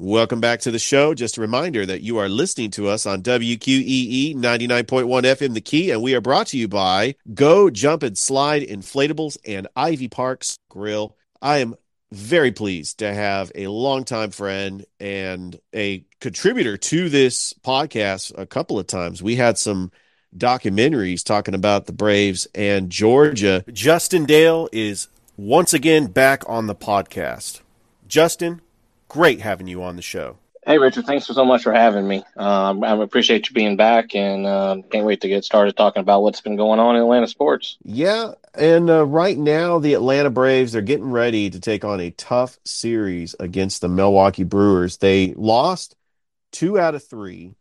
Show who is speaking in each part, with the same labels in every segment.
Speaker 1: Welcome back to the show. Just a reminder that you are listening to us on WQEE 99.1 FM The Key, and we are brought to you by Go Jump and Slide Inflatables and Ivy Parks Grill. I am very pleased to have a longtime friend and a contributor to this podcast a couple of times. We had some documentaries talking about the Braves and Georgia. Justin Dale is once again back on the podcast. Justin, great having you on the show.
Speaker 2: Hey, Richard, thanks so much for having me. Um, I appreciate you being back and uh, can't wait to get started talking about what's been going on in Atlanta sports.
Speaker 1: Yeah, and uh, right now, the Atlanta Braves are getting ready to take on a tough series against the Milwaukee Brewers. They lost two out of three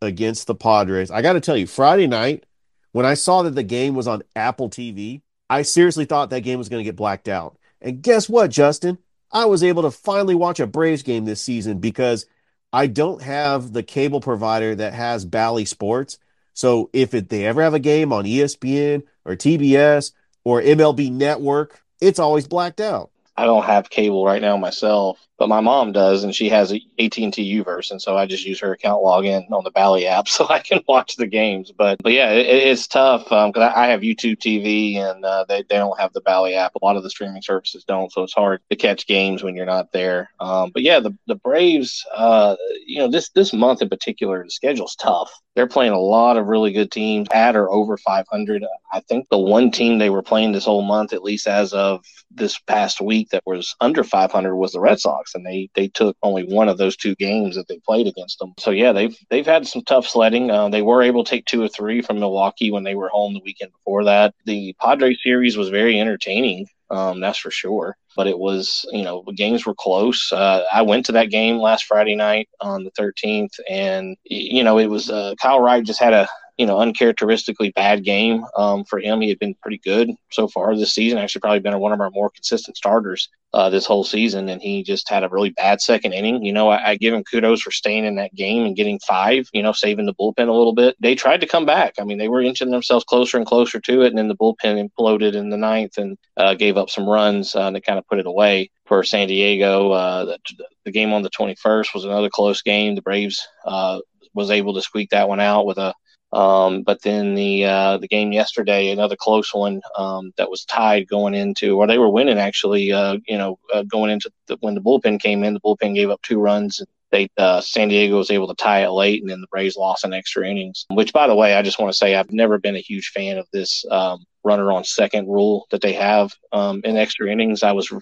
Speaker 1: against the Padres. I got to tell you, Friday night, when I saw that the game was on Apple TV, I seriously thought that game was going to get blacked out. And guess what, Justin? I was able to finally watch a Braves game this season because I don't have the cable provider that has Bally Sports. So if it, they ever have a game on ESPN or TBS or MLB Network, it's always blacked out.
Speaker 2: I don't have cable right now myself, but my mom does, and she has a AT&T Uverse, and so I just use her account login on the Bally app so I can watch the games. But but yeah, it, it's tough because um, I, have YouTube TV, and uh, they they don't have the Bally app. A lot of the streaming services don't, so it's hard to catch games when you're not there. Um, but yeah, the the Braves, uh, you know, this this month in particular, the schedule's tough. They're playing a lot of really good teams at or over 500. I think the one team they were playing this whole month, at least as of this past week, that was under 500 was the Red Sox, and they they took only one of those two games that they played against them. So yeah, they've they've had some tough sledding. Uh, they were able to take two or three from Milwaukee when they were home the weekend before that. The Padres series was very entertaining. Um, that's for sure. But it was, you know, the games were close. Uh, I went to that game last Friday night on the 13th, and you know, it was uh, Kyle Wright just had a you know, uncharacteristically bad game um, for him. He had been pretty good so far this season. Actually, probably been one of our more consistent starters uh, this whole season, and he just had a really bad second inning. You know, I, I, give him kudos for staying in that game and getting five. You know, saving the bullpen a little bit. They tried to come back. I mean, they were inching themselves closer and closer to it, and then the bullpen imploded in the ninth and uh, gave up some runs uh, to kind of put it away for San Diego. Uh, the, the, game on the 21st was another close game. The Braves uh, was able to squeak that one out with a um, but then the uh, the game yesterday, another close one um, that was tied going into, or they were winning actually. Uh, you know, uh, going into the, when the bullpen came in, the bullpen gave up two runs. They uh, San Diego was able to tie it late, and then the Braves lost in extra innings. Which, by the way, I just want to say I've never been a huge fan of this um, runner on second rule that they have um, in extra innings. I was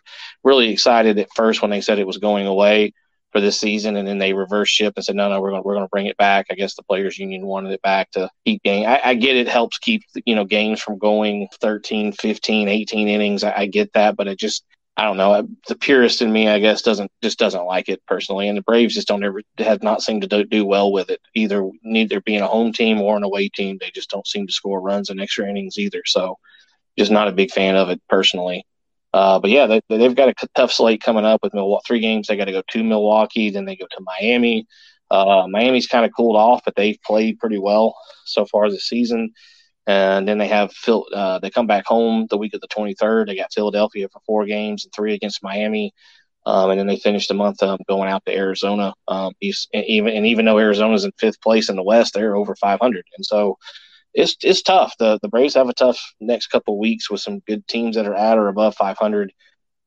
Speaker 2: really excited at first when they said it was going away for this season, and then they reverse ship and said, no, no, we're going we're going to bring it back. I guess the players' union wanted it back to keep game. I, I, get it helps keep you know games from going 13, 15, 18 innings. I, I get that, but it just I don't know. The purist in me, I guess, doesn't just doesn't like it personally, and the Braves just don't ever have not seemed to do, do well with it either. Neither being a home team or an away team, they just don't seem to score runs in extra innings either. So, just not a big fan of it personally. Uh, but yeah, they, have got a tough slate coming up with Milwaukee. Three games. They got to go to Milwaukee, then they go to Miami. Uh, Miami's kind of cooled off, but they've played pretty well so far this season. And then they have Phil. Uh, they come back home the week of the 23rd. They got Philadelphia for four games and three against Miami. Um, and then they finish the month um, going out to Arizona. Um, even and even though Arizona's in fifth place in the West, they're over 500. And so it's it's tough. The the Braves have a tough next couple weeks with some good teams that are at or above 500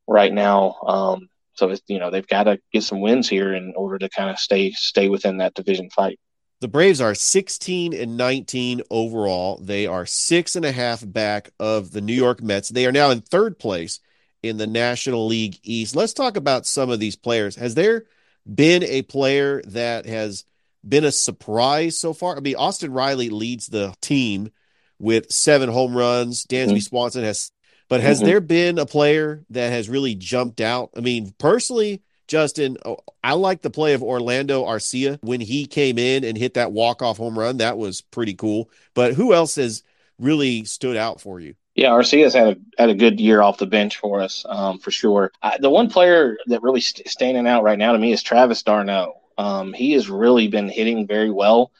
Speaker 2: right now. Um, so it's, you know they've got to get some wins here in order to kind of stay stay within that division fight.
Speaker 1: The Braves are 16 and 19 overall. They are six and a half back of the New York Mets. They are now in third place in the National League East. Let's talk about some of these players. Has there been a player that has been a surprise so far. I mean, Austin Riley leads the team with seven home runs. Dansby mm-hmm. Swanson has, but has mm-hmm. there been a player that has really jumped out? I mean, personally, Justin, oh, I like the play of Orlando Arcia when he came in and hit that walk off home run. That was pretty cool. But who else has really stood out for you?
Speaker 2: Yeah, Arcia's had a had a good year off the bench for us, um, for sure. I, the one player that really st- standing out right now to me is Travis d'Arnaud. Um, he has really been hitting very well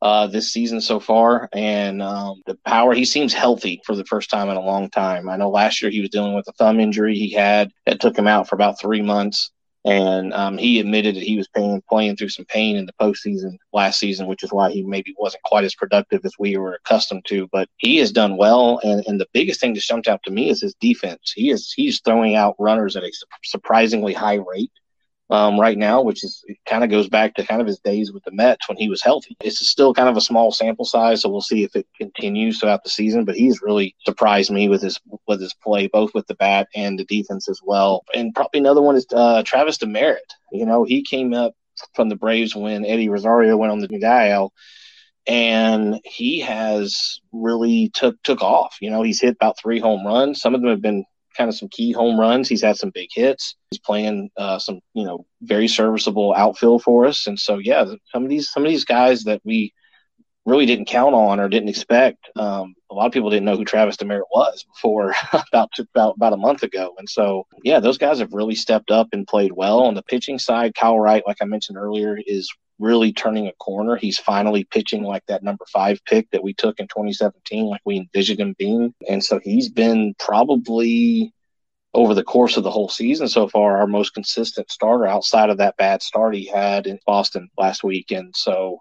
Speaker 2: uh, this season so far, and um, the power. He seems healthy for the first time in a long time. I know last year he was dealing with a thumb injury he had that took him out for about three months, and um, he admitted that he was playing through some pain in the postseason last season, which is why he maybe wasn't quite as productive as we were accustomed to. But he has done well, and, and the biggest thing that jumped out to me is his defense. He is he's throwing out runners at a surprisingly high rate um, right now, which is kind of goes back to kind of his days with the Mets when he was healthy. It's still kind of a small sample size, so we'll see if it continues throughout the season. But he's really surprised me with his with his play, both with the bat and the defense as well. And probably another one is uh, Travis Demeritte. You know, he came up from the Braves when Eddie Rosario went on the dial and he has really took took off. You know, he's hit about three home runs. Some of them have been kind of some key home runs. He's had some big hits. He's playing uh, some, you know, very serviceable outfield for us. And so, yeah, some of these some of these guys that we really didn't count on or didn't expect. Um, a lot of people didn't know who Travis Demeritte was before about about about a month ago. And so, yeah, those guys have really stepped up and played well. On the pitching side, Kyle Wright, like I mentioned earlier, is really turning a corner. He's finally pitching like that number five pick that we took in 2017, like we envisioned him being. And so he's been probably over the course of the whole season so far our most consistent starter outside of that bad start he had in Boston last week. And so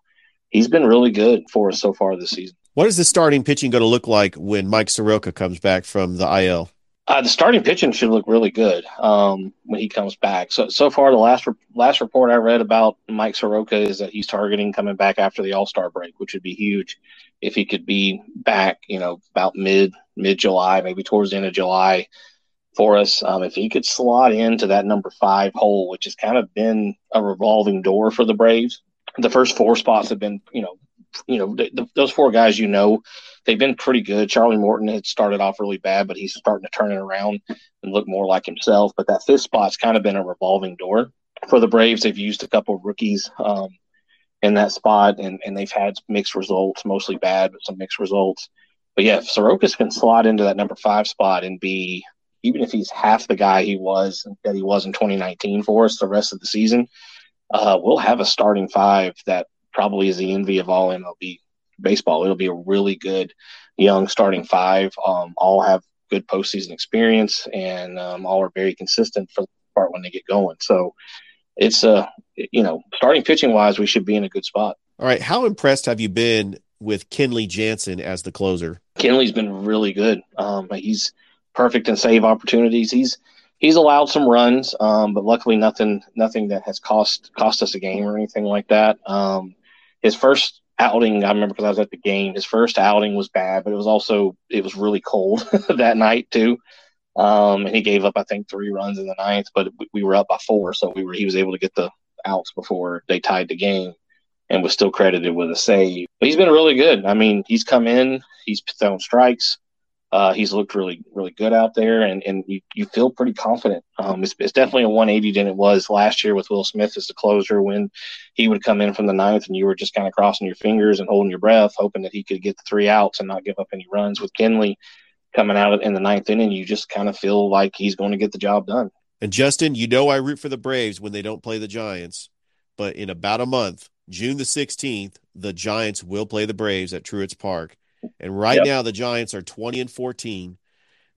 Speaker 2: he's been really good for us so far this season.
Speaker 1: What is the starting pitching going to look like when Mike Soroka comes back from the IL?
Speaker 2: Uh, the starting pitching should look really good um, when he comes back. So so far, the last re- last report I read about Mike Soroka is that he's targeting coming back after the All Star break, which would be huge if he could be back. You know, about mid mid July, maybe towards the end of July for us. Um, if he could slot into that number five hole, which has kind of been a revolving door for the Braves, the first four spots have been you know you know, the, the, those four guys, you know, they've been pretty good. Charlie Morton had started off really bad, but he's starting to turn it around and look more like himself. But that fifth spot's kind of been a revolving door for the Braves. They've used a couple of rookies um, in that spot, and, and they've had mixed results, mostly bad, but some mixed results. But yeah, if Sorokas can slot into that number five spot and be, even if he's half the guy he was that he was in 2019 for us the rest of the season, uh, we'll have a starting five that probably is the envy of all MLB baseball. It'll be a really good young starting five. Um, all have good postseason experience and um, all are very consistent for the part when they get going. So it's uh you know starting pitching wise, we should be in a good spot.
Speaker 1: All right, how impressed have you been with Kenley Jansen as the closer?
Speaker 2: Kenley's been really good. Um, he's perfect in save opportunities. He's he's allowed some runs, um, but luckily nothing nothing that has cost cost us a game or anything like that. Um, his first outing, I remember because I was at the game. His first outing was bad, but it was also it was really cold that night too. Um, and he gave up, I think, three runs in the ninth, but we were up by four, so we were he was able to get the outs before they tied the game, and was still credited with a save. But he's been really good. I mean, he's come in, he's thrown strikes, uh, he's looked really, really good out there, and, and you, you feel pretty confident. Um, it's, it's definitely a 180 than it was last year with Will Smith as the closer when he would come in from the ninth and you were just kind of crossing your fingers and holding your breath, hoping that he could get the three outs and not give up any runs. With Kenley coming out in the ninth inning, you just kind of feel like he's going to get the job done.
Speaker 1: And Justin, you know I root for the Braves when they don't play the Giants, but in about a month, June the 16th, the Giants will play the Braves at Truist Park. And right yep. now, the Giants are 20 and 14.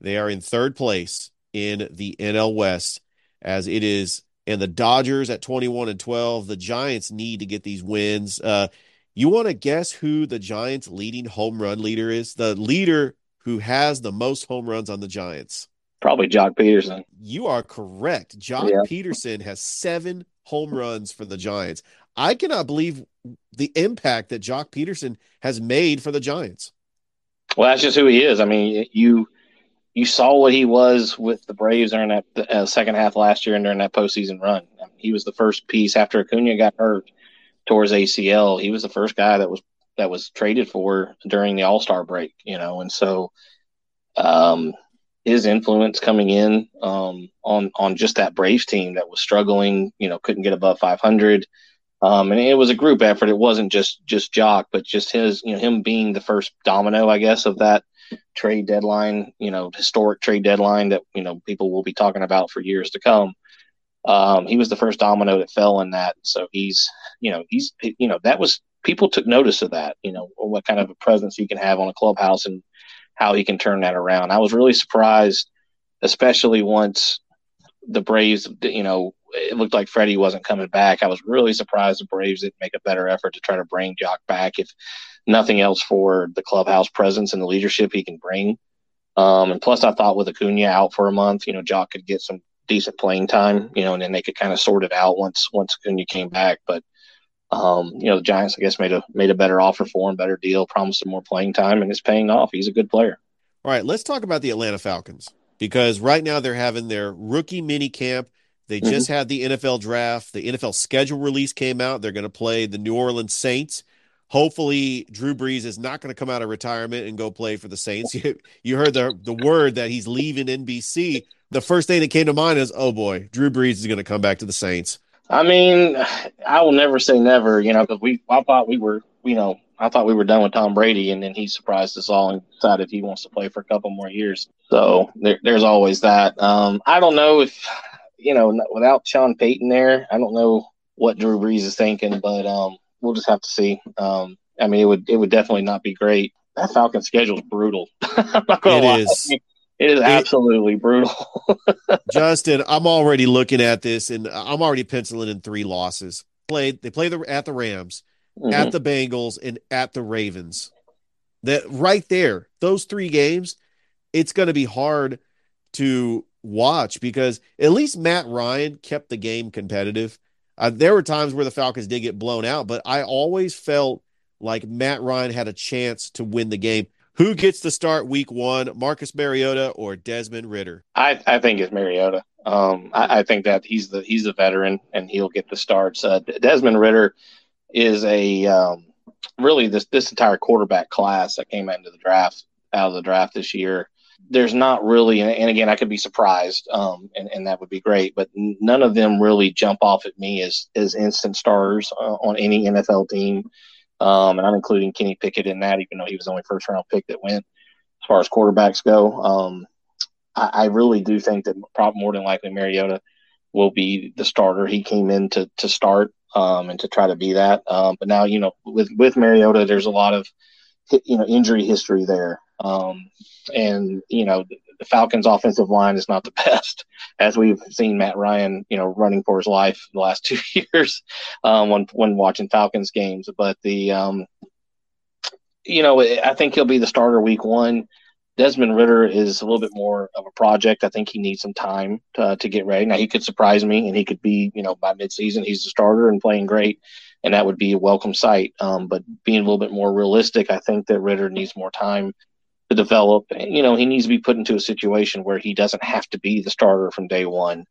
Speaker 1: They are in third place in the NL West, as it is, and the Dodgers at 21 and 12. The Giants need to get these wins. Uh, you want to guess who the Giants' leading home run leader is? The leader who has the most home runs on the Giants.
Speaker 2: Probably Joc Pederson.
Speaker 1: You are correct. Joc yeah. Pederson has seven home runs for the Giants. I cannot believe the impact that Joc Pederson has made for the Giants.
Speaker 2: Well, that's just who he is. I mean, you you saw what he was with the Braves during that uh, second half last year and during that postseason run. I mean, he was the first piece after Acuna got hurt towards ACL. He was the first guy that was that was traded for during the All Star break. You know, and so um, his influence coming in um, on on just that Braves team that was struggling, you know, couldn't get above 500. Um, and it was a group effort. It wasn't just just Joc, but just his, you know, him being the first domino, I guess, of that trade deadline, you know, historic trade deadline that you know people will be talking about for years to come. Um, he was the first domino that fell in that. So he's, you know, he's, you know, that was people took notice of that. You know, what kind of a presence he can have on a clubhouse and how he can turn that around. I was really surprised, especially once the Braves, you know, it looked like Freddie wasn't coming back. I was really surprised the Braves didn't make a better effort to try to bring Joc back, if nothing else for the clubhouse presence and the leadership he can bring. Um, and plus, I thought with Acuna out for a month, you know, Joc could get some decent playing time, you know, and then they could kind of sort it out once once Acuna came back. But um, you know, the Giants, I guess, made a made a better offer for him, better deal, promised him more playing time, and it's paying off. He's a good player.
Speaker 1: All right, let's talk about the Atlanta Falcons because right now they're having their rookie mini camp. They mm-hmm. just had the NFL draft. The NFL schedule release came out. They're going to play the New Orleans Saints. Hopefully, Drew Brees is not going to come out of retirement and go play for the Saints. You, you heard the the word that he's leaving NBC. The first thing that came to mind is, oh boy, Drew Brees is going to come back to the Saints.
Speaker 2: I mean, I will never say never, you know, because we I thought we were, you know, I thought we were done with Tom Brady, and then he surprised us all and decided he wants to play for a couple more years. So there, there's always that. Um, I don't know if, you know, without Sean Payton there, I don't know what Drew Brees is thinking, but um, we'll just have to see. Um, I mean, it would it would definitely not be great. That Falcon schedule is brutal.
Speaker 1: it is.
Speaker 2: It is absolutely brutal.
Speaker 1: Justin, I'm already looking at this and I'm already penciling in three losses. Played they play the at the Rams, mm-hmm. at the Bengals, and at the Ravens. That right there, those three games, it's going to be hard to watch because at least Matt Ryan kept the game competitive. Uh, there were times where the Falcons did get blown out, but I always felt like Matt Ryan had a chance to win the game. Who gets to start week one, Marcus Mariota or Desmond Ridder?
Speaker 2: I, I think it's Mariota. Um, I, I, think that he's the he's a veteran and he'll get the starts. Uh, Desmond Ridder is a um, really this this entire quarterback class that came into the draft out of the draft this year. There's not really, and again, I could be surprised, um, and, and that would be great, but none of them really jump off at me as as instant stars uh, on any NFL team. Um, and I'm including Kenny Pickett in that, even though he was the only first round pick that went as far as quarterbacks go. Um, I, I, really do think that probably more than likely Mariota will be the starter. He came in to, to start um, and to try to be that. Um, but now, you know, with, with Mariota, there's a lot of, you know, injury history there. Um, and, you know, the Falcons' offensive line is not the best, as we've seen Matt Ryan, you know, running for his life the last two years um, when when watching Falcons games. But the, um, you know, I think he'll be the starter week one. Desmond Ridder is a little bit more of a project. I think he needs some time to, to get ready. Now he could surprise me, and he could be, you know, by midseason he's the starter and playing great, and that would be a welcome sight. Um, but being a little bit more realistic, I think that Ridder needs more time to develop. You know, he needs to be put into a situation where he doesn't have to be the starter from day one.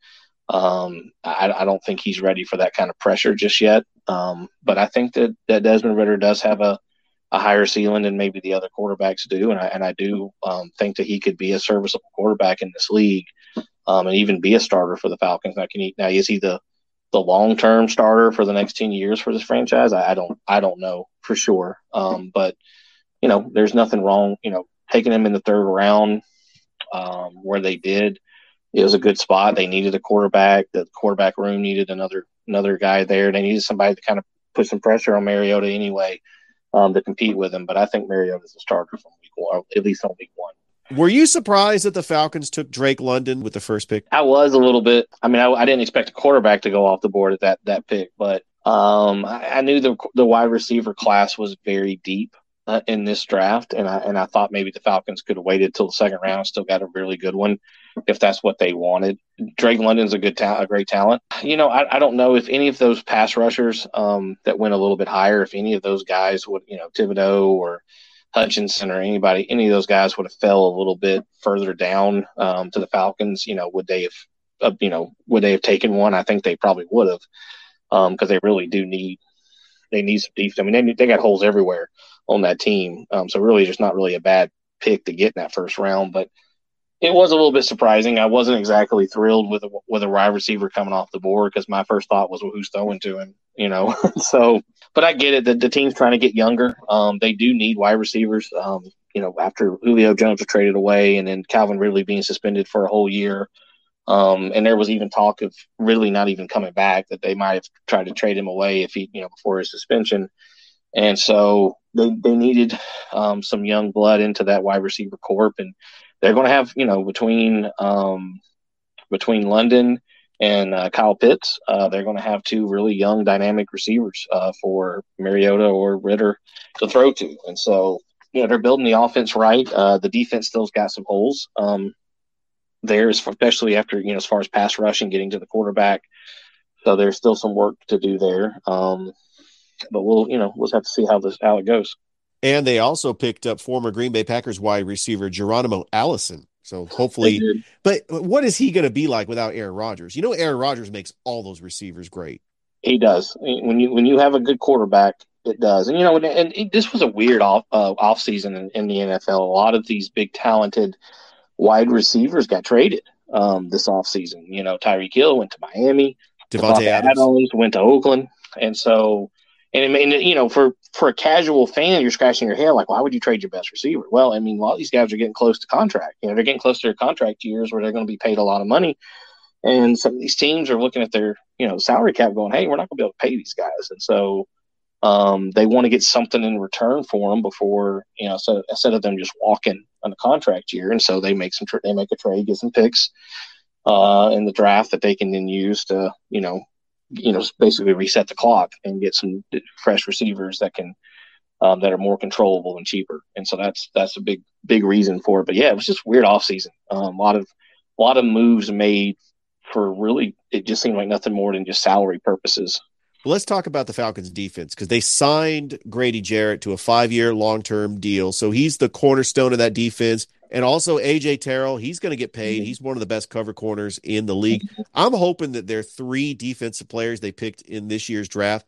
Speaker 2: Um, I, I, don't think he's ready for that kind of pressure just yet. Um, but I think that, that Desmond Ridder does have a, a higher ceiling than maybe the other quarterbacks do. And I, and I do um, think that he could be a serviceable quarterback in this league um, and even be a starter for the Falcons. Now, can he, now is he the, the long term starter for the next 10 years for this franchise? I, I don't, I don't know for sure. Um, but, you know, there's nothing wrong, you know, taking him in the third round um, where they did. It was a good spot. They needed a quarterback. The quarterback room needed another another guy there. They needed somebody to kind of put some pressure on Mariota anyway um, to compete with him. But I think Mariota is a starter from week one, at least on week one.
Speaker 1: Were you surprised that the Falcons took Drake London with the first pick?
Speaker 2: I was a little bit. I mean, I, I didn't expect a quarterback to go off the board at that that pick, but um, I, I, knew the the wide receiver class was very deep uh, in this draft, and I and I thought maybe the Falcons could have waited till the second round, and still got a really good one, if that's what they wanted. Drake London's a good talent, a great talent. You know, I, I don't know if any of those pass rushers um, that went a little bit higher, if any of those guys would, you know, Thibodeaux or Hutchinson or anybody, any of those guys would have fell a little bit further down um, to the Falcons. You know, would they have, uh, you know, would they have taken one? I think they probably would have, because um, they really do need they need some defense. I mean, they, they got holes everywhere on that team. Um, so really, just not really a bad pick to get in that first round. But it was a little bit surprising. I wasn't exactly thrilled with a, with a wide receiver coming off the board because my first thought was, well, who's throwing to him? You know, so but I get it. The, the team's trying to get younger. Um, they do need wide receivers. Um, you know, after Julio Jones was traded away, and then Calvin Ridley being suspended for a whole year. Um, and there was even talk of Ridley not even coming back, that they might have tried to trade him away if he, you know, before his suspension. And so they, they needed um, some young blood into that wide receiver corp, and they're going to have, you know, between um, between London and uh, Kyle Pitts, uh, they're going to have two really young, dynamic receivers uh, for Mariota or Ridder to throw to. And so, you know, they're building the offense right. Uh, the defense still's got some holes. Um, there, especially after you know as far as pass rushing, getting to the quarterback. So there's still some work to do there. Um, but we'll you know we'll have to see how this how it goes.
Speaker 1: And they also picked up former Green Bay Packers wide receiver Geronimo Allison. So hopefully, but what is he going to be like without Aaron Rodgers? You know, Aaron Rodgers makes all those receivers great.
Speaker 2: He does. When you when you have a good quarterback, it does. And you know, and, and this was a weird off uh, off season in, in the NFL. A lot of these big talented wide receivers got traded um, this off season. You know, Tyreek Hill went to Miami.
Speaker 1: Davante Adams.
Speaker 2: Adams went to Oakland. And so, and mean, you know, for, for a casual fan, you're scratching your head like, why would you trade your best receiver? Well, I mean, a lot of these guys are getting close to contract. You know, they're getting close to their contract years where they're going to be paid a lot of money. And some of these teams are looking at their, you know, salary cap going, hey, we're not going to be able to pay these guys. And so um, they want to get something in return for them before you know. So instead of them just walking on a contract year, and so they make some tra- they make a trade, get some picks uh, in the draft that they can then use to you know you know basically reset the clock and get some fresh receivers that can um, that are more controllable and cheaper. And so that's that's a big big reason for it. But yeah, it was just weird off season. Um, a lot of a lot of moves made for really it just seemed like nothing more than just salary purposes
Speaker 1: but let's talk about the Falcons defense because they signed Grady Jarrett to a five year long term deal. So he's the cornerstone of that defense. And also AJ Terrell, he's going to get paid. He's one of the best cover corners in the league. I'm hoping that there are three defensive players they picked in this year's draft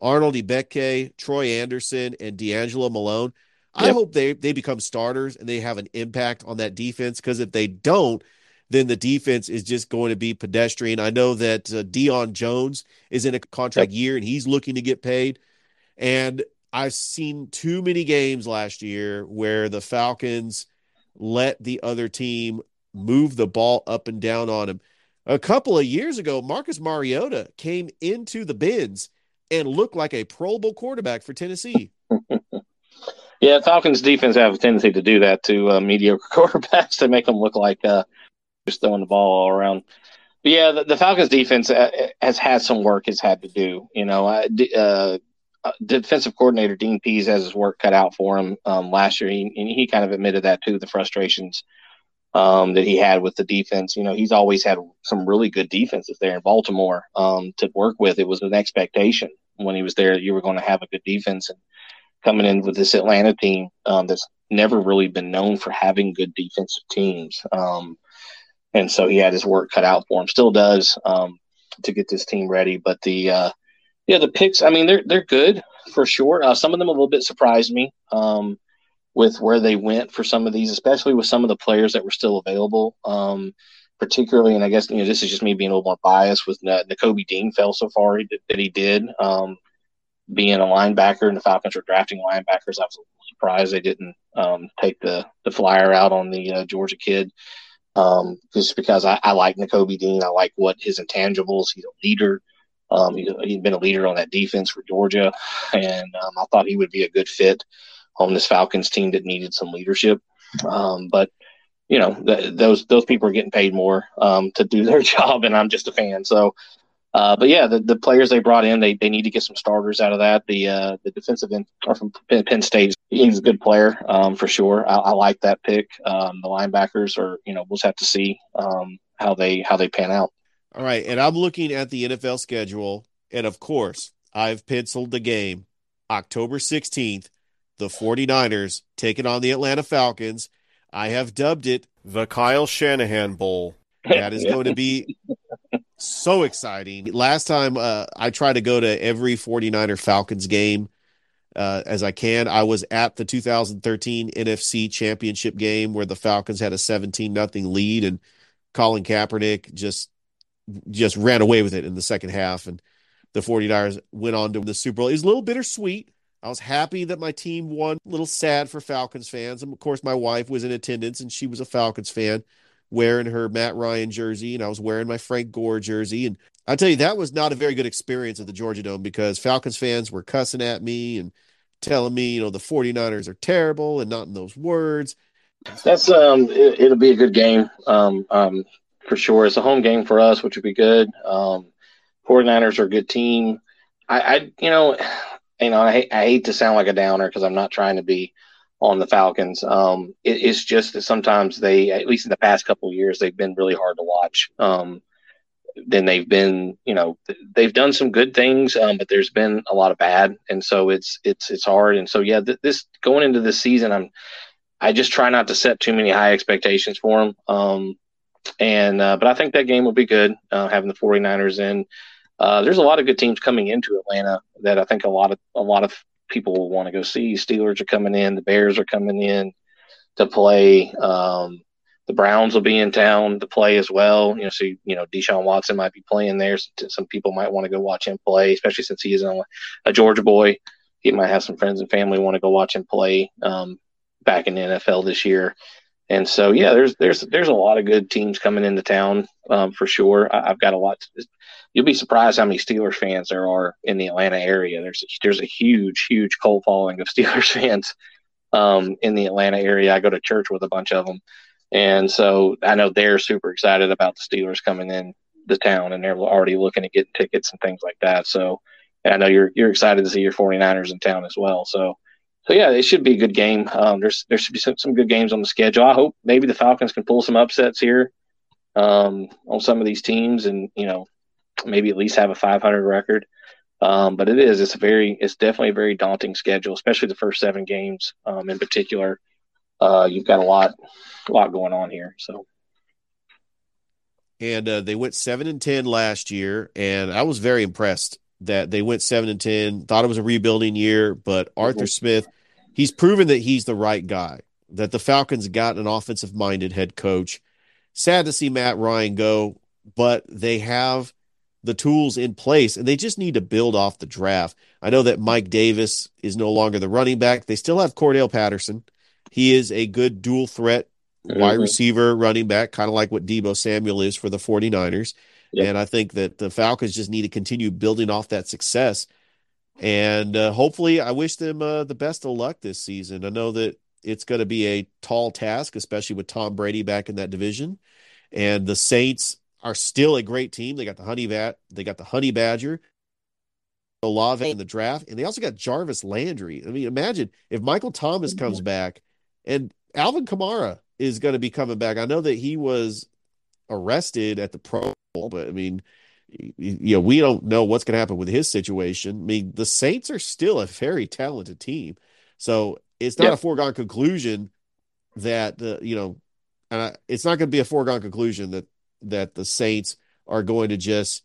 Speaker 1: Arnold Ebiketie, Troy Anderson, and D'Angelo Malone. I hope they, they become starters and they have an impact on that defense because if they don't, then the defense is just going to be pedestrian. I know that uh, Deion Jones is in a contract yep. year and he's looking to get paid. And I've seen too many games last year where the Falcons let the other team move the ball up and down on him. A couple of years ago, Marcus Mariota came into the Benz and looked like a Pro Bowl quarterback for Tennessee.
Speaker 2: yeah, Falcons defense have a tendency to do that to uh, mediocre quarterbacks to make them look like uh, just throwing the ball all around. But yeah, the, the, Falcons defense uh, has had some work it's had to do. You know, uh, uh, defensive coordinator Dean Pees has his work cut out for him um, last year. He, he kind of admitted that too, the frustrations um, that he had with the defense. You know, he's always had some really good defenses there in Baltimore um, to work with. It was an expectation when he was there that you were going to have a good defense. And coming in with this Atlanta team um, that's never really been known for having good defensive teams. Um, and so he had his work cut out for him. Still does um, to get this team ready. But the uh, yeah, the picks. I mean, they're they're good for sure. Uh, some of them a little bit surprised me um, with where they went for some of these, especially with some of the players that were still available. Um, particularly, and I guess you know this is just me being a little more biased with Nakobe Dean fell so far that he did. Um, being a linebacker, and the Falcons were drafting linebackers, I was surprised they didn't um, take the the flyer out on the uh, Georgia kid um, just because I, I like Nakobe Dean. I like what his intangibles. He's a leader. Um, he, has been a leader on that defense for Georgia, and um, I thought he would be a good fit on this Falcons team that needed some leadership. Um, but you know, th- those those people are getting paid more um, to do their job, and I'm just a fan. So uh, but yeah, the, the players they brought in, they, they need to get some starters out of that. The uh, the defensive end from Penn, Penn State. He's a good player um, for sure. I, I, like that pick. Um, the linebackers are, you know, we'll just have to see how they how they pan out.
Speaker 1: All right, and I'm looking at the NFL schedule, and of course, I've penciled the game October 16th. The 49ers taking on the Atlanta Falcons. I have dubbed it the Kyle Shanahan Bowl. That is going to be so exciting. Last time uh, I tried to go to every 49er Falcons game uh, as I can. I was at the 2013 NFC Championship game where the Falcons had a 17 nothing lead, and Colin Kaepernick just just ran away with it in the second half, and the 49ers went on to the Super Bowl. It was a little bittersweet. I was happy that my team won. A little sad for Falcons fans, and of course, my wife was in attendance, and she was a Falcons fan, wearing her Matt Ryan jersey, and I was wearing my Frank Gore jersey, and I tell you that was not a very good experience at the Georgia Dome because Falcons fans were cussing at me and telling me, you know, the 49ers are terrible and not in those words.
Speaker 2: That's um it, will be a good game. Um um for sure. It's a home game for us, which would be good. Um 49ers are a good team. I, I you know, you know, I hate, I hate to sound like a downer because I'm not trying to be on the Falcons. Um, it, it's just that sometimes they, at least in the past couple years, they've been really hard to watch. Um, then they've been, you know, they've done some good things, um, but there's been a lot of bad, and so it's it's it's hard. And so yeah, th- this going into this season, I'm I just try not to set too many high expectations for them. Um, and uh, but I think that game will be good uh, having the 49ers in. Uh, there's a lot of good teams coming into Atlanta that I think a lot of a lot of people will want to go see. Steelers are coming in, the Bears are coming in to play. Um, the Browns will be in town to play as well. You know, so you know Deshaun Watson might be playing there. Some people might want to go watch him play, especially since he is a, a Georgia boy. He might have some friends and family want to go watch him play um, back in the NFL this year. And so, yeah, there's there's there's a lot of good teams coming into town um, for sure. I, have got a lot. To, you'll be surprised how many Steelers fans there are in the Atlanta area. There's there's a huge huge cult following of Steelers fans um, in the Atlanta area. I go to church with a bunch of them, and so I know they're super excited about the Steelers coming in the town and they're already looking to get tickets and things like that. So I know you're you're excited to see your 49ers in town as well. So so yeah, it should be a good game. Um, there's there should be some, some good games on the schedule. I hope maybe the Falcons can pull some upsets here um, on some of these teams and you know maybe at least have a 500 record. Um, but it is it's a very it's definitely a very daunting schedule, especially the first seven games um, in particular. Uh, you've got a lot a lot going on here. So,
Speaker 1: and uh, they went seven and ten last year, and I was very impressed that they went seven and ten. Thought it was a rebuilding year, but Arthur mm-hmm. Smith, he's proven that he's the right guy. That the Falcons got an offensive minded head coach. Sad to see Matt Ryan go, but they have the tools in place and they just need to build off the draft. I know that Mike Davis is no longer the running back. They still have Cordell Patterson. He is a good dual threat mm-hmm. wide receiver, running back, kind of like what Deebo Samuel is for the 49ers. Yep. And I think that the Falcons just need to continue building off that success. And uh, hopefully, I wish them uh, the best of luck this season. I know that it's going to be a tall task, especially with Tom Brady back in that division. And the Saints are still a great team. They got the Honey Bat, they got the Honey Badger, Olave in the draft, and they also got Jarvis Landry. I mean, imagine if Michael Thomas comes back and Alvin Kamara is going to be coming back. I know that he was arrested at the Pro but I mean, you know, we don't know what's going to happen with his situation. I mean, the Saints are still a very talented team, so it's not yep. a foregone conclusion that the you know, and I, it's not going to be a foregone conclusion that that the Saints are going to just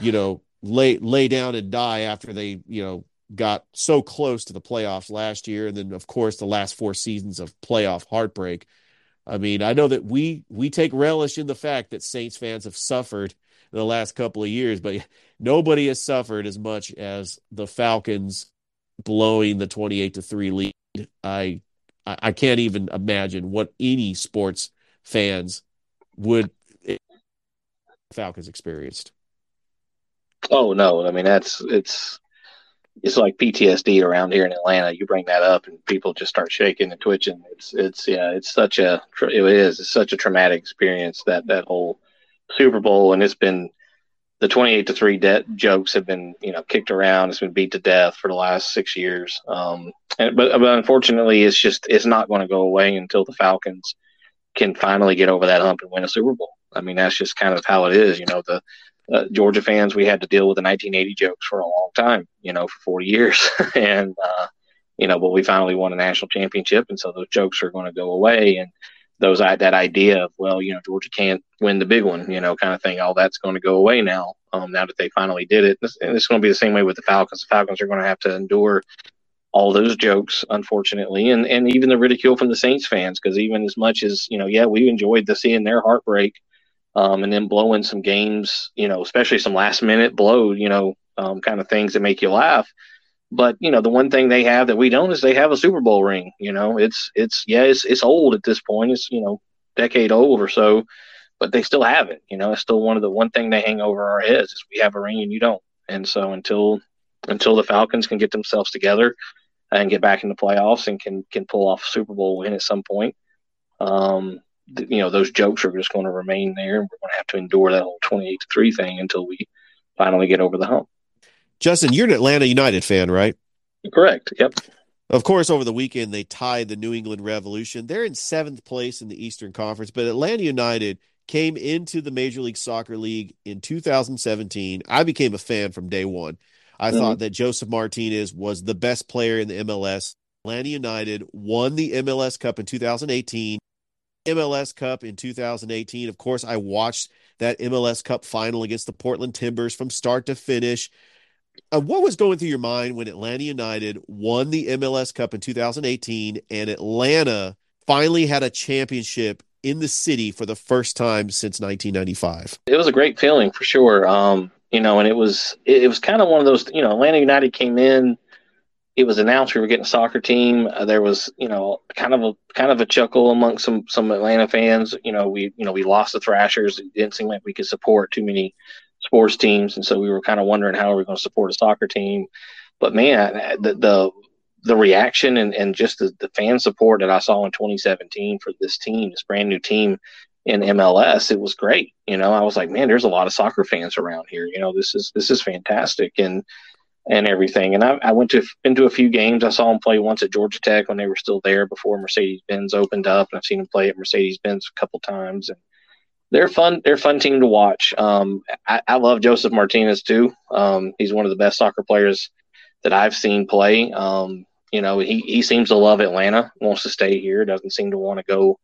Speaker 1: you know lay lay down and die after they you know got so close to the playoffs last year, and then of course the last four seasons of playoff heartbreak. I mean, I know that we we take relish in the fact that Saints fans have suffered in the last couple of years, but nobody has suffered as much as the Falcons blowing the twenty-eight to three lead. I I can't even imagine what any sports fans would Falcons experienced.
Speaker 2: Oh no, I mean that's it's it's like PTSD around here in Atlanta. You bring that up, and people just start shaking and twitching. It's it's yeah, it's such a it is it's such a traumatic experience that that whole Super Bowl, and it's been the twenty eight to three de- jokes have been you know kicked around. It's been beat to death for the last six years. Um, and, but but unfortunately, it's just it's not going to go away until the Falcons can finally get over that hump and win a Super Bowl. I mean, that's just kind of how it is. You know, the uh, Georgia fans, we had to deal with the 1980 jokes for a long time, you know, for 40 years. and, uh, you know, but we finally won a national championship. And so those jokes are going to go away. And those, that idea of, well, you know, Georgia can't win the big one, you know, kind of thing, all that's going to go away now, um, now that they finally did it. And it's going to be the same way with the Falcons. The Falcons are going to have to endure all those jokes, unfortunately, and and even the ridicule from the Saints fans, because even as much as you know, yeah, we enjoyed the seeing their heartbreak, um, and then blowing some games, you know, especially some last minute blow, you know, um, kind of things that make you laugh. But you know, the one thing they have that we don't is they have a Super Bowl ring. You know, it's it's yeah, it's it's old at this point. It's you know, decade old or so, but they still have it. You know, it's still one of the one thing they hang over our heads is we have a ring and you don't. And so until until the Falcons can get themselves together and get back in the playoffs and can can pull off a Super Bowl win at some point, um, you know, those jokes are just going to remain there, and we're going to have to endure that whole twenty-eight to three thing until we finally get over the hump.
Speaker 1: Justin, you're an Atlanta United fan, right?
Speaker 2: Correct. Yep.
Speaker 1: Of course, over the weekend they tied the New England Revolution. They're in seventh place in the Eastern Conference, but Atlanta United came into the Major League Soccer League in 2017. I became a fan from day one. I mm-hmm. thought that Josef Martinez was the best player in the MLS. Atlanta United won the MLS Cup in 2018. MLS Cup in 2018. Of course, I watched that MLS Cup final against the Portland Timbers from start to finish. Uh, what was going through your mind when Atlanta United won the MLS Cup in 2018 and Atlanta finally had a championship in the city for the first time since 1995?
Speaker 2: It was a great feeling for sure. Um, you know, and it was it, it was kind of one of those. You know, Atlanta United came in. It was announced we were getting a soccer team. Uh, there was, you know, kind of a kind of a chuckle among some some Atlanta fans. You know, we you know we lost the Thrashers. It didn't seem like we could support too many sports teams, and so we were kind of wondering how are we going to support a soccer team. But man, the the, the reaction and, and just the, the fan support that I saw in 2017 for this team, this brand new team in MLS, it was great. You know, I was like, man, there's a lot of soccer fans around here. You know, this is this is fantastic and and everything. And I, I went to into a few games. I saw them play once at Georgia Tech when they were still there before Mercedes Benz opened up, and I've seen them play at Mercedes Benz a couple times. And they're fun. They're a fun team to watch. Um, I, I, love Josef Martinez too. Um, he's one of the best soccer players that I've seen play. Um, you know, he, he seems to love Atlanta, wants to stay here, doesn't seem to want to go.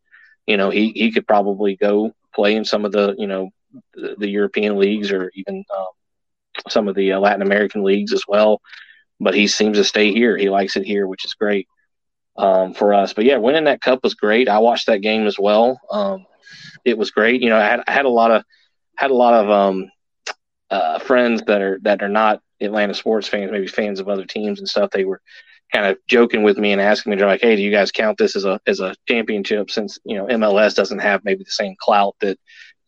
Speaker 2: You know, he, he could probably go play in some of the, you know, the, the European leagues or even um, some of the uh, Latin American leagues as well. But he seems to stay here. He likes it here, which is great um, for us. But yeah, winning that cup was great. I watched that game as well. Um, it was great. You know, I had, I had a lot of had a lot of um, uh, friends that are that are not Atlanta sports fans, maybe fans of other teams and stuff. They were kind of joking with me and asking me, they're like, "Hey, do you guys count this as a as a championship? Since you know MLS doesn't have maybe the same clout that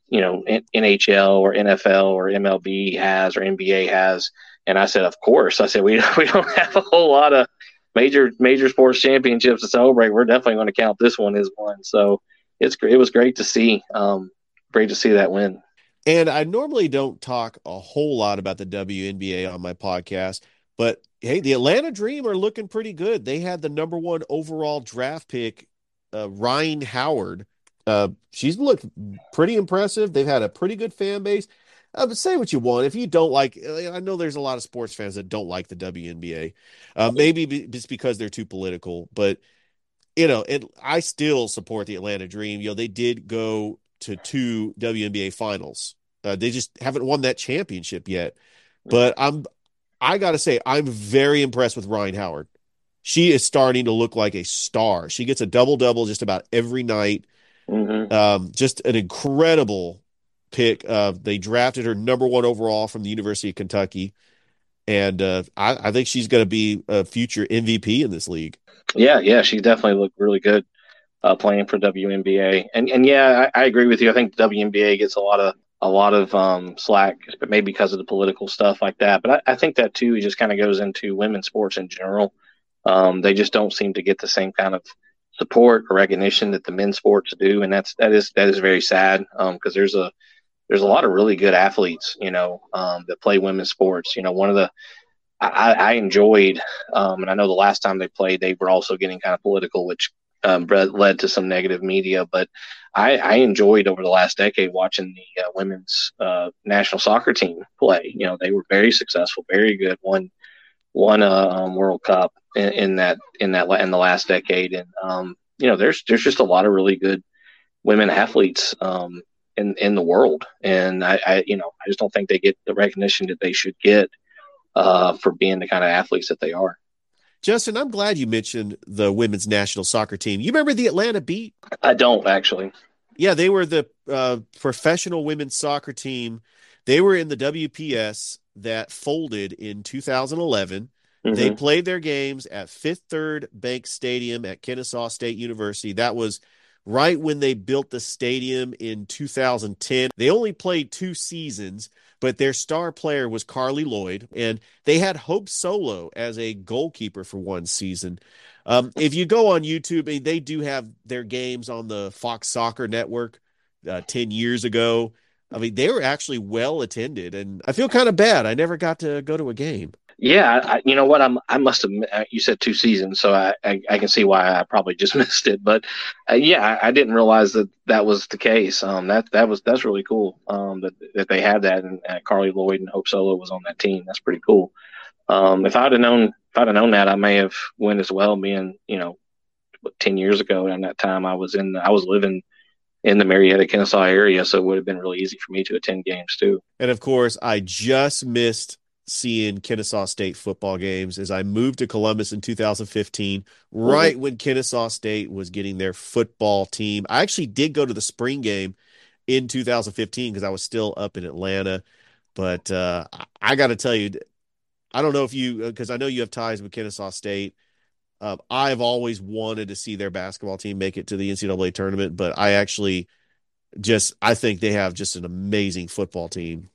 Speaker 2: you know NHL or NFL or MLB has or NBA has." And I said, "Of course." I said, "We we don't have a whole lot of major major sports championships to celebrate. We're definitely going to count this one as one." So it's. It was great to see. Um, great to see that win.
Speaker 1: And I normally don't talk a whole lot about the WNBA on my podcast, but hey, the Atlanta Dream are looking pretty good. They had the number one overall draft pick, uh, Rhyne Howard. Uh, she's looked pretty impressive. They've had a pretty good fan base. Uh, but say what you want. If you don't like, I know there's a lot of sports fans that don't like the WNBA. Uh, maybe it's because they're too political, but you know, and I still support the Atlanta Dream. You know, they did go to two WNBA finals. Uh, they just haven't won that championship yet. But I'm, I got to say, I'm very impressed with Rhyne Howard. She is starting to look like a star. She gets a double double just about every night. Mm-hmm. Um, just an incredible pick. Uh, they drafted her number one overall from the University of Kentucky, and uh, I, I think she's going to be a future MVP in this league.
Speaker 2: Yeah, yeah, she definitely looked really good uh, playing for WNBA, and and yeah, I, I, agree with you. I think WNBA gets a lot of a lot of um, slack, but maybe because of the political stuff like that. But I, I think that too just kind of goes into women's sports in general. Um, they just don't seem to get the same kind of support or recognition that the men's sports do, and that's that is that is very sad because um, there's a there's a lot of really good athletes, you know, um, that play women's sports. You know, one of the I, I enjoyed, um, and I know the last time they played, they were also getting kind of political, which um, led to some negative media. But I, I, enjoyed over the last decade watching the uh, women's uh, national soccer team play. You know, they were very successful, very good. Won won a um, World Cup in, in, that in that in the last decade, and um, you know, there's there's just a lot of really good women athletes um, in in the world, and I, I you know I just don't think they get the recognition that they should get uh, for being the kind of athletes that they are.
Speaker 1: Justin, I'm glad you mentioned the women's national soccer team. You remember the Atlanta Beat?
Speaker 2: I don't actually.
Speaker 1: Yeah, they were the uh, professional women's soccer team. They were in the WPS that folded in 2011. Mm-hmm. They played their games at Fifth Third Bank Stadium at Kennesaw State University. That was right when they built the stadium in 2010. They only played two seasons, but their star player was Carli Lloyd, and they had Hope Solo as a goalkeeper for one season. Um, if you go on YouTube, they do have their games on the Fox Soccer Network uh, 10 years ago. I mean, they were actually well attended, and I feel kind of bad. I never got to go to a game.
Speaker 2: Yeah, I, you know what? I'm I must have. Uh, you said two seasons, so I, I, I can see why I probably just missed it. But uh, yeah, I, I, didn't realize that that was the case. Um, that that was that's really cool. Um, that that they had that, and uh, Carli Lloyd and Hope Solo was on that team. That's pretty cool. Um, if I'd have known, if I'd have known that, I may have went as well. Being you know, ten years ago, and that time I was in, I was living in the Marietta, Kennesaw area, so it would have been really easy for me to attend games too.
Speaker 1: And of course, I just missed seeing Kennesaw State football games as I moved to Columbus in 2015, right mm-hmm. when Kennesaw State was getting their football team. I actually did go to the spring game in 2015 because I was still up in Atlanta. But uh, I got to tell you, I don't know if you, because uh, I know you have ties with Kennesaw State. Uh, I've always wanted to see their basketball team make it to the NCAA tournament, but I actually just I think they have just an amazing football team.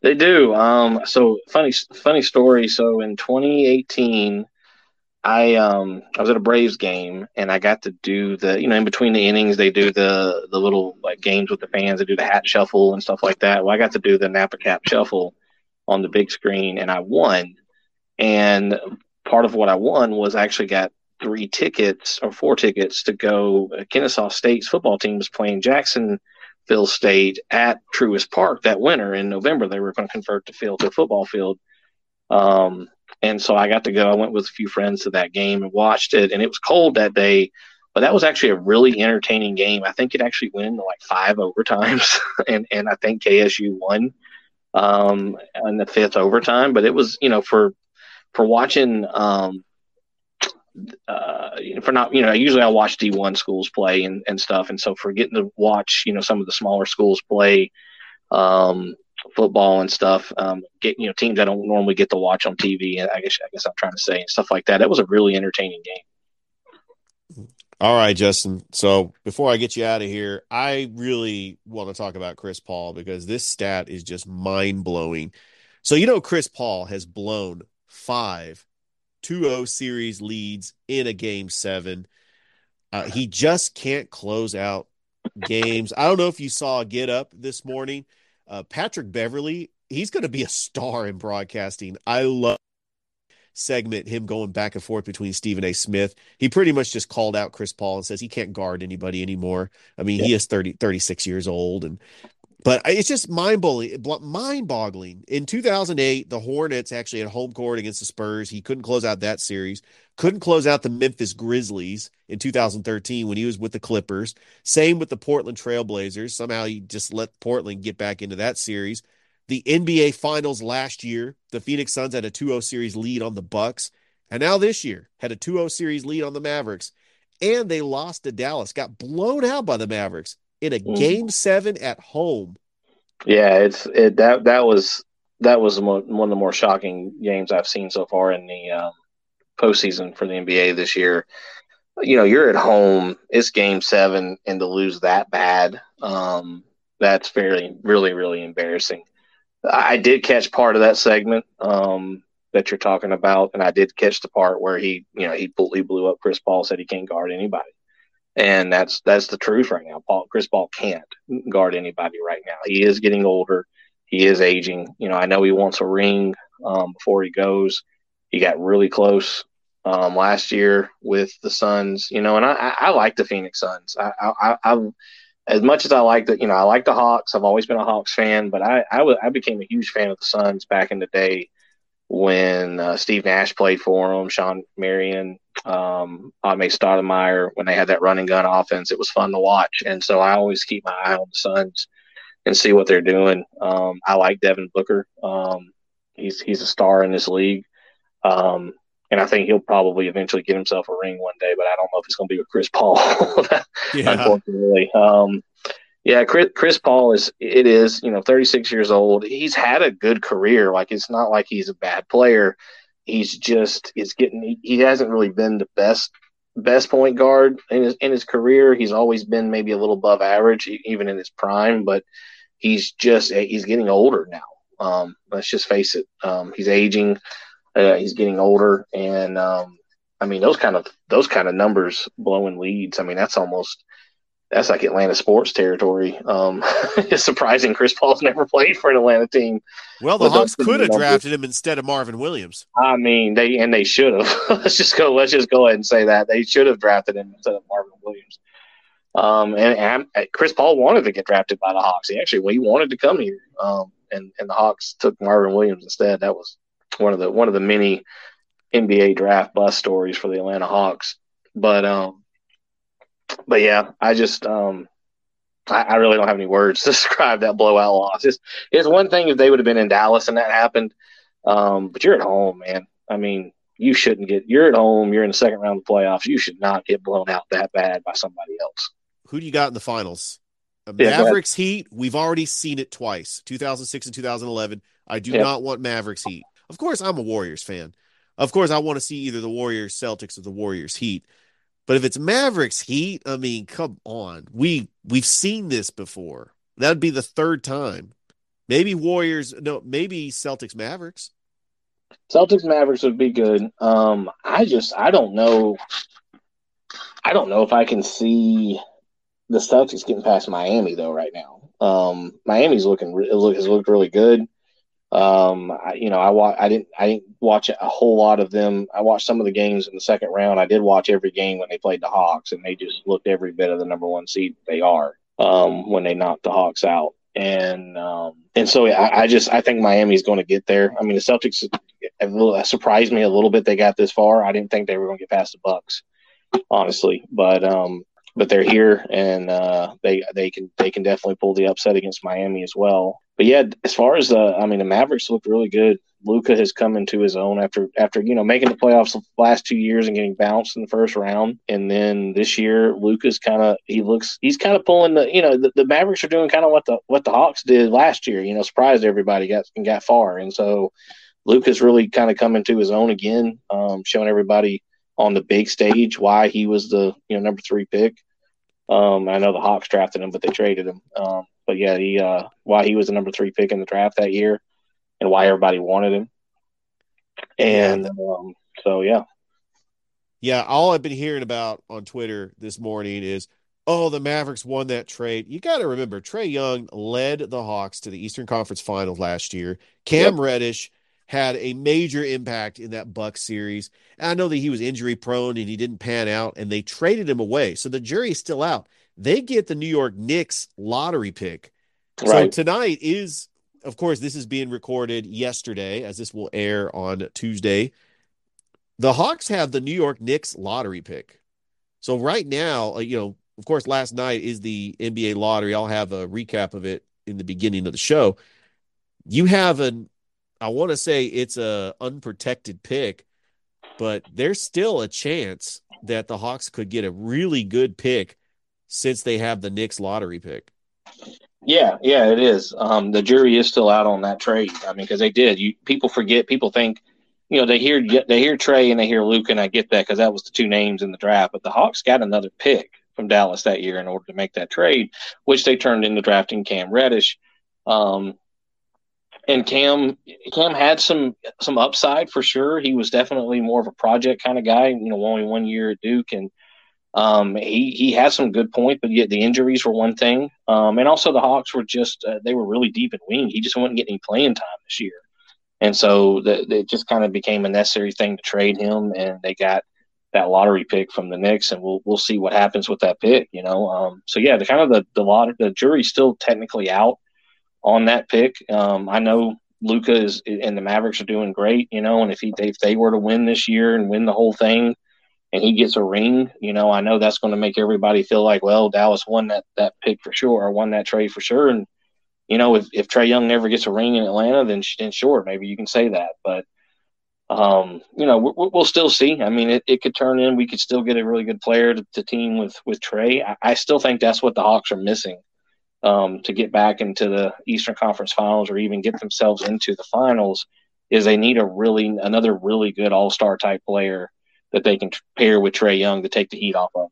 Speaker 2: They do. Um, so funny, funny story. So in 2018, I um I was at a Braves game and I got to do the you know in between the innings they do the the little like games with the fans they do the hat shuffle and stuff like that. Well, I got to do the Napa Cap shuffle on the big screen and I won. And part of what I won was I actually got three tickets or four tickets to go. Kennesaw State's football team was playing Jacksonville State at Truist Park that winter in November. They were going to convert the field to a football field. Um, and so I got to go. I went with a few friends to that game and watched it. And it was cold that day, but that was actually a really entertaining game. I think it actually went into like five overtimes, and and I think KSU won um, in the fifth overtime. But it was you know for for watching um, uh, for not, you know, usually I watch D1 schools play and, and stuff. And so for getting to watch, you know, some of the smaller schools play um, football and stuff, um, get, you know, teams I don't normally get to watch on TV. I guess, I guess I'm trying to say and stuff like that. It was a really entertaining game.
Speaker 1: All right, Justin. So before I get you out of here, I really want to talk about Chris Paul because this stat is just mind blowing. So, you know, Chris Paul has blown five 2-0 series leads in a game seven. Uh, he just can't close out games. I don't know if you saw a Get Up this morning. Uh, Patrick Beverley, he's going to be a star in broadcasting. I love segment him going back and forth between Stephen A. Smith. He pretty much just called out Chris Paul and says he can't guard anybody anymore. I mean, yeah. he is 30, 36 years old and but it's just mind-boggling. Mind-boggling. In 2008, the Hornets actually had home court against the Spurs. He couldn't close out that series. Couldn't close out the Memphis Grizzlies in 2013 when he was with the Clippers. Same with the Portland Trailblazers. Somehow he just let Portland get back into that series. The NBA Finals last year, the Phoenix Suns had a 2-0 series lead on the Bucks, and now this year had a 2-0 series lead on the Mavericks, and they lost to Dallas. Got blown out by the Mavericks in a mm. game seven at home.
Speaker 2: Yeah, it's it that that was that was one of the more shocking games I've seen so far in the um, postseason for the NBA this year. You know, you're at home. It's game seven, and to lose that bad, um, that's very, really, really embarrassing. I did catch part of that segment um, that you're talking about, and I did catch the part where he, you know, he, he blew up Chris Paul, said he can't guard anybody and that's that's the truth right now. Paul Chris Paul can't guard anybody right now. He is getting older. He is aging. You know, I know he wants a ring um, before he goes. He got really close um, last year with the Suns. You know, and I, I, I like the Phoenix Suns. I, I, I, as much as I like the, you know, I like the Hawks. I've always been a Hawks fan, but I, I, w- I became a huge fan of the Suns back in the day when uh, Steve Nash played for them, Shawn Marion, um, Amar'e Stoudemire, when they had that running gun offense, it was fun to watch. And so I always keep my eye on the Suns and see what they're doing. Um, I like Devin Booker. Um, he's he's a star in this league. Um, and I think he'll probably eventually get himself a ring one day. But I don't know if it's going to be with Chris Paul,
Speaker 1: Yeah.
Speaker 2: unfortunately. Um, yeah, Chris, Chris Paul is it is you know 36 years old. He's had a good career. Like it's not like he's a bad player. He's just is getting. He, hasn't really been the best best point guard in his in his career. He's always been maybe a little above average, even in his prime. But he's just he's getting older now. Um, let's just face it. Um, he's aging. Uh, he's getting older, and um, I mean those kind of those kind of numbers blowing leads. I mean that's almost that's like Atlanta sports territory. Um, it's surprising Chris Paul's never played for an Atlanta team.
Speaker 1: Well, the Hawks could have drafted him instead of Marvin Williams.
Speaker 2: I mean, they and they should have. let's just go. Let's just go ahead and say that they should have drafted him instead of Marvin Williams. Um, and, and Chris Paul wanted to get drafted by the Hawks. He actually he wanted to come here. Um, and and the Hawks took Marvin Williams instead. That was one of the one of the many NBA draft bust stories for the Atlanta Hawks. But um, but yeah, I just um, I, I really don't have any words to describe that blowout loss. It's it's one thing if they would have been in Dallas and that happened. Um, but you're at home, man. I mean, you shouldn't get. You're at home. You're in the second round of the playoffs. You should not get blown out that bad by somebody else.
Speaker 1: Who do you got in the finals?
Speaker 2: Yeah.
Speaker 1: Mavericks Heat. We've already seen it twice, 2006 and 2011. I do
Speaker 2: Yeah.
Speaker 1: not want Mavericks Heat. Of course, I'm a Warriors fan. Of course, I want to see either the Warriors Celtics or the Warriors Heat. But if it's Mavericks Heat, I mean, come on. We we've seen this before. That'd be the third time. Maybe Warriors, no, maybe Celtics Mavericks.
Speaker 2: Celtics Mavericks would be good. Um, I just I don't know. I don't know if I can see the Celtics getting past Miami though right now. Um, Miami's looking look has looked really good. Um, I, you know, I wa- I didn't I didn't watch a whole lot of them. I watched some of the games in the second round. I did watch every game when they played the Hawks, and they just looked every bit of the number one seed they are um, when they knocked the Hawks out. And um, and so I, I just I think Miami's going to get there. I mean, the Celtics little, surprised me a little bit they got this far. I didn't think they were going to get past the Bucks, honestly. But um, but they're here and uh, they they can they can definitely pull the upset against Miami as well. But yeah, as far as uh, I mean, the Mavericks look really good. Luka has come into his own after after you know making the playoffs the last two years and getting bounced in the first round, and then this year Luka's kind of he looks he's kind of pulling the you know the, the Mavericks are doing kind of what the what the Hawks did last year. You know, surprised everybody got and got far, and so Luka's really kind of coming to his own again, um, showing everybody on the big stage why he was the you know number three pick. Um, I know the Hawks drafted him, but they traded him. Um, but yeah, he uh, why he was the number three pick in the draft that year, and why everybody wanted him. And um, so yeah,
Speaker 1: Yeah, all I've been hearing about on Twitter this morning is, oh, the Mavericks won that trade. You got to remember, Trae Young led the Hawks to the Eastern Conference Finals last year. Cam Reddish had a major impact in that Bucks series. And I know that he was injury prone and he didn't pan out, and they traded him away. So the jury's still out. They get the New York Knicks lottery pick. So tonight is, of course, this is being recorded yesterday, as this will air on Tuesday. The Hawks have the New York Knicks lottery pick. So right now, uh, you know, of course, last night is the NBA lottery. I'll have a recap of it in the beginning of the show. You have an, I want to say it's a unprotected pick, but there's still a chance that the Hawks could get a really good pick since they have the Knicks lottery pick.
Speaker 2: Yeah, yeah, it is. Um, the jury is still out on that trade. I mean, because they did. You people forget. People think, you know, they hear they hear Trae and they hear Luke, and I get that because that was the two names in the draft. But the Hawks got another pick from Dallas that year in order to make that trade, which they turned into drafting Cam Reddish. Um, and Cam Cam had some some upside for sure. He was definitely more of a project kind of guy. You know, only one year at Duke, and um, he he had some good points, but yet the injuries were one thing. Um, and also the Hawks were just uh, they were really deep in wing. He just wasn't getting any playing time this year, and so the, it just kind of became a necessary thing to trade him. And they got that lottery pick from the Knicks, and we'll we'll see what happens with that pick. You know, um, so yeah, the kind of the the lot the jury's still technically out on that pick. Um, I know Luka is and the Mavericks are doing great. You know, and if he if they were to win this year and win the whole thing and he gets a ring, you know, I know that's going to make everybody feel like, well, Dallas won that that pick for sure, or won that trade for sure. And you know, if if Trae Young never gets a ring in Atlanta, then then sure, maybe you can say that. But um, you know, we, we'll still see. I mean, it, it could turn in. We could still get a really good player to, to team with with Trae. I, I, still think that's what the Hawks are missing um, to get back into the Eastern Conference Finals or even get themselves into the finals. Is they need a really another really good All Star type player that they can pair with Trae Young to take the heat off of,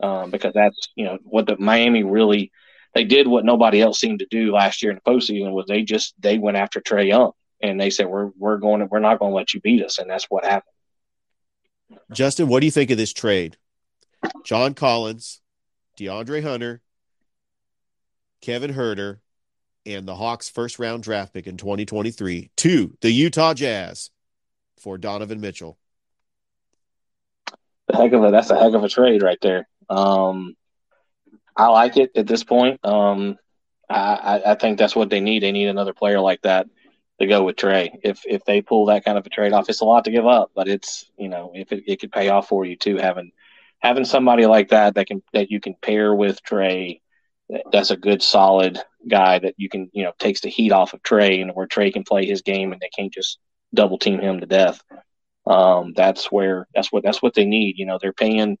Speaker 2: um, because that's you know what the Miami really they did what nobody else seemed to do last year in the postseason was they just they went after Trae Young and they said we're we're going to, we're not going to let you beat us, and that's what happened.
Speaker 1: Justin, what do you think of this trade? John Collins, DeAndre Hunter, Kevin Huerter, and the Hawks' first round draft pick in 2023 to the Utah Jazz for Donovan Mitchell.
Speaker 2: The heck of a that's a heck of a trade right there. Um, I like it at this point. Um, I, I think that's what they need. They need another player like that to go with Trae. If if they pull that kind of a trade off, it's a lot to give up, but it's you know if it, it could pay off for you too having having somebody like that that can that you can pair with Trae. That's a good solid guy that you can you know takes the heat off of Trae and where Trae can play his game and they can't just double team him to death. Um, that's where that's what that's what they need. You know they're paying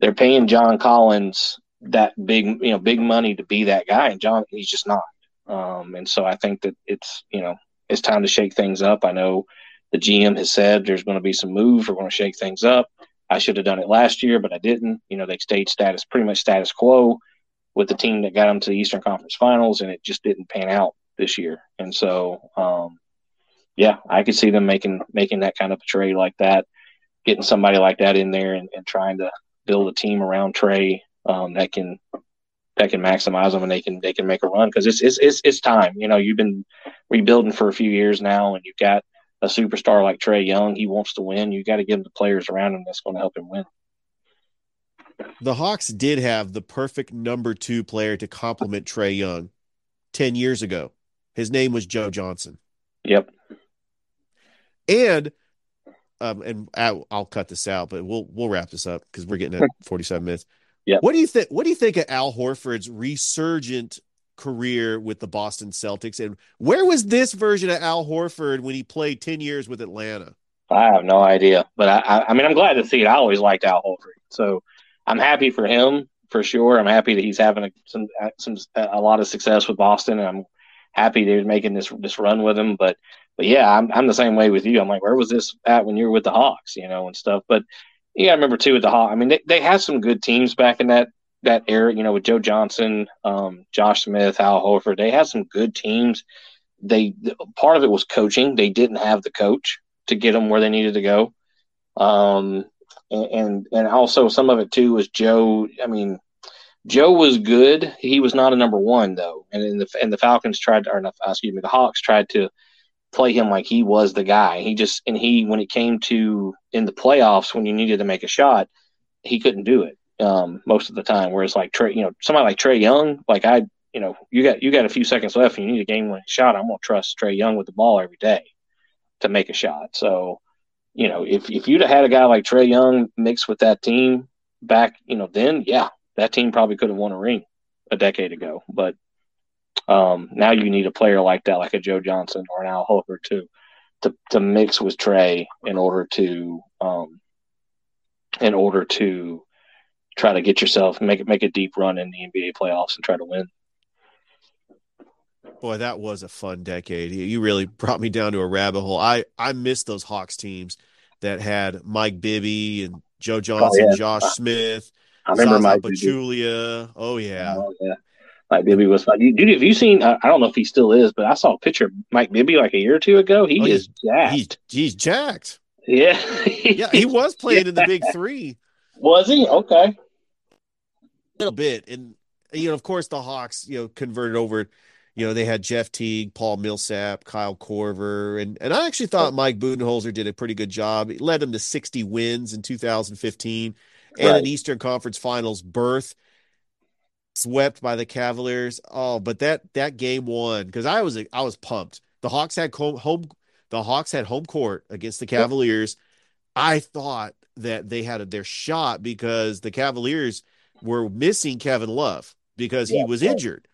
Speaker 2: they're paying John Collins that big you know big money to be that guy and John he's just not. Um, and so I think that it's you know it's time to shake things up. I know the GM has said there's going to be some moves. We're going to shake things up. I should have done it last year, but I didn't. You know, they stayed status, pretty much status quo with the team that got them to the Eastern Conference Finals, and it just didn't pan out this year. And so, um, yeah, I could see them making making that kind of a trade like that, getting somebody like that in there, and, and trying to build a team around Trae um, that can that can maximize them and they can they can make a run because it's, it's it's it's time. You know, you've been rebuilding for a few years now, and you've got a superstar like Trae Young. He wants to win. You got to give him the players around him that's going to help him win.
Speaker 1: The Hawks did have the perfect number two player to complement Trae Young ten years ago. His name was Joe Johnson.
Speaker 2: Yep.
Speaker 1: And um, and I'll, I'll cut this out, but we'll we'll wrap this up because we're getting at forty seven minutes.
Speaker 2: Yeah.
Speaker 1: What do you think? What do you think of Al Horford's resurgent career with the Boston Celtics, and where was this version of Al Horford when he played ten years with Atlanta?
Speaker 2: I have no idea, but I, I mean, I'm glad to see it. I always liked Al Horford, so I'm happy for him for sure. I'm happy that he's having a, some some a lot of success with Boston, and I'm happy they're making this this run with him. But but yeah, I'm I'm the same way with you. I'm like, where was this at when you were with the Hawks, you know, and stuff. But yeah, I remember too with the Hawks. I mean, they, they had some good teams back in that that era. You know, with Joe Johnson, um, Josh Smith, Al Horford. They had some good teams. They part of it was coaching. They didn't have the coach to get them where they needed to go. Um, and and also some of it too was Joe. I mean, Joe was good. He was not a number one though, and the and the Falcons tried to, or not, excuse me, the Hawks tried to play him like he was the guy. He just and he when it came to in the playoffs when you needed to make a shot, he couldn't do it um, most of the time. Whereas like Trae, you know, somebody like Trae Young, like I, you know, you got you got a few seconds left and you need a game winning shot. I'm gonna trust Trae Young with the ball every day to make a shot. So, you know, if if you'd have had a guy like Trae Young mixed with that team back, you know, then yeah, that team probably could have won a ring a decade ago. But um, now you need a player like that, like a Joe Johnson or an Al Horford to to to mix with Trae in order to um, in order to try to get yourself make make a deep run in the NBA playoffs and try to win.
Speaker 1: Boy, that was a fun decade. You really brought me down to a rabbit hole. I I miss those Hawks teams that had Mike Bibby and Joe Johnson, oh, yeah. Josh Smith,
Speaker 2: I remember
Speaker 1: Zaza
Speaker 2: Mike
Speaker 1: Pachulia. Oh yeah.
Speaker 2: Oh yeah. Mike Bibby was like, Dude, have you seen? I don't know if he still is, but I saw a picture of Mike Bibby like a year or two ago. He oh, is jacked.
Speaker 1: He's, he's jacked.
Speaker 2: Yeah.
Speaker 1: yeah, he was playing in the Big Three.
Speaker 2: Was he? Okay. A
Speaker 1: little bit, and you know, of course, the Hawks, you know, converted over. You know, they had Jeff Teague, Paul Millsap, Kyle Korver, and and I actually thought Mike Budenholzer did a pretty good job. He led them to 60 wins in 2015 and right. an Eastern Conference Finals berth swept by the Cavaliers. Oh, but that that game one because I was I was pumped. The Hawks had home, home the Hawks had home court against the Cavaliers. I thought that they had their shot because the Cavaliers were missing Kevin Love because he was injured.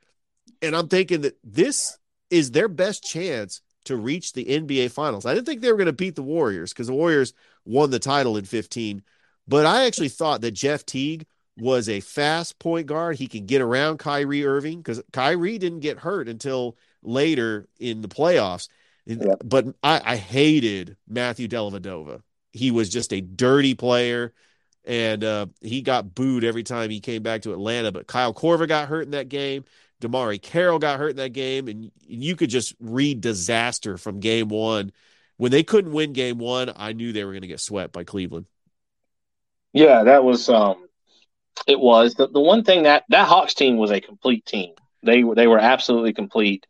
Speaker 1: And I'm thinking that this is their best chance to reach the NBA Finals. I didn't think they were going to beat the Warriors because the Warriors won the title in 15, but I actually thought that Jeff Teague was a fast point guard. He can get around Kyrie Irving because Kyrie didn't get hurt until later in the playoffs. Yeah. But I, I hated Matthew Dellavedova. He was just a dirty player and uh, he got booed every time he came back to Atlanta. But Kyle Korver got hurt in that game. DeMarre Carroll got hurt in that game, and you could just read disaster from game one. When they couldn't win game one, I knew they were going to get swept by Cleveland.
Speaker 2: Yeah, that was um, it was the, the one thing that that Hawks team was a complete team. They were they were absolutely complete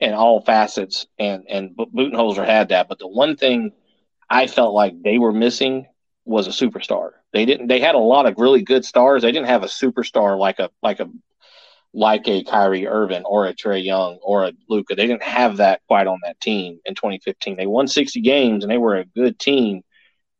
Speaker 2: in all facets, and and Budenholzer had that. But the one thing I felt like they were missing was a superstar. They didn't. They had a lot of really good stars. They didn't have a superstar like a like a like a Kyrie Irving or a Trae Young or a Luka. They didn't have that quite on that team in 2015. They won 60 games and they were a good team,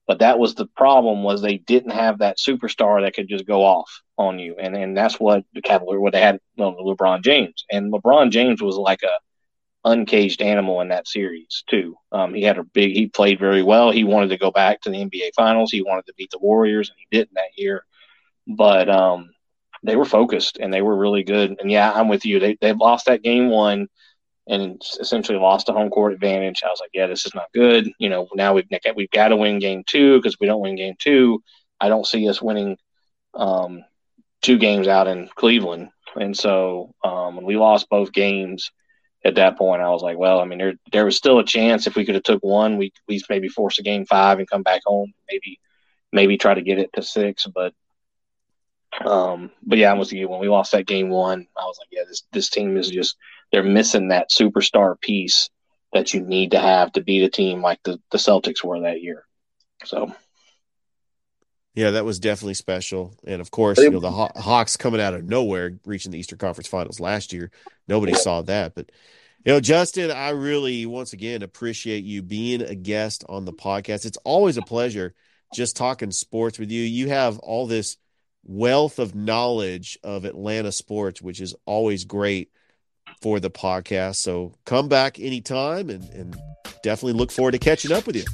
Speaker 2: but that was the problem was they didn't have that superstar that could just go off on you. And and that's what the Cavalier what they had on LeBron James. And LeBron James was like a uncaged animal in that series too. Um, he had a big he played very well. He wanted to go back to the NBA finals. He wanted to beat the Warriors and he didn't that year. But um they were focused and they were really good. And yeah, I'm with you. They they lost that game one and essentially lost a home court advantage. I was like, yeah, this is not good. You know, now we've we've got to win game two because we don't win game two, I don't see us winning um, two games out in Cleveland. And so um, when we lost both games at that point, I was like, well, I mean, there there was still a chance if we could have took one, we at least maybe force a game five and come back home, maybe maybe try to get it to six. But um, but yeah, I was when we lost that game one, I was like, yeah, this this team is just they're missing that superstar piece that you need to have to beat a team like the the Celtics were that year. So.
Speaker 1: Yeah, that was definitely special, and of course, you know the Haw- Hawks coming out of nowhere, reaching the Eastern Conference Finals last year. Nobody saw that, but you know, Justin, I really once again appreciate you being a guest on the podcast. It's always a pleasure just talking sports with you. You have all this wealth of knowledge of Atlanta sports, which is always great for the podcast. So come back anytime and, and definitely look forward to catching up with you.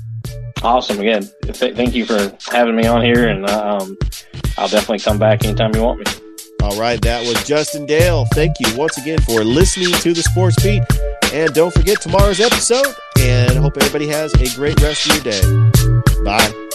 Speaker 2: Awesome. Again, th- thank you for having me on here, and um, I'll definitely come back anytime you want me.
Speaker 1: All right, that was Justin Dale. Thank you once again for listening to the Sports Beat. And don't forget tomorrow's episode. And I hope everybody has a great rest of your day. Bye.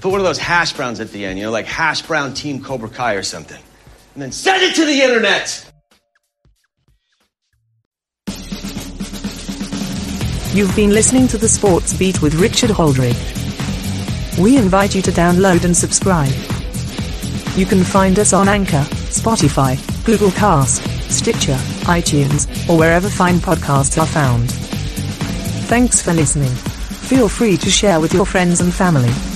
Speaker 3: Put one of those hash browns at the end, you know, like hash brown team Cobra Kai or something. And then send it to the internet!
Speaker 4: You've been listening to the Sports Beat with Richard Holdridge. We invite you to download and subscribe. You can find us on Anchor, Spotify, Google Cast, Stitcher, iTunes, or wherever fine podcasts are found. Thanks for listening. Feel free to share with your friends and family.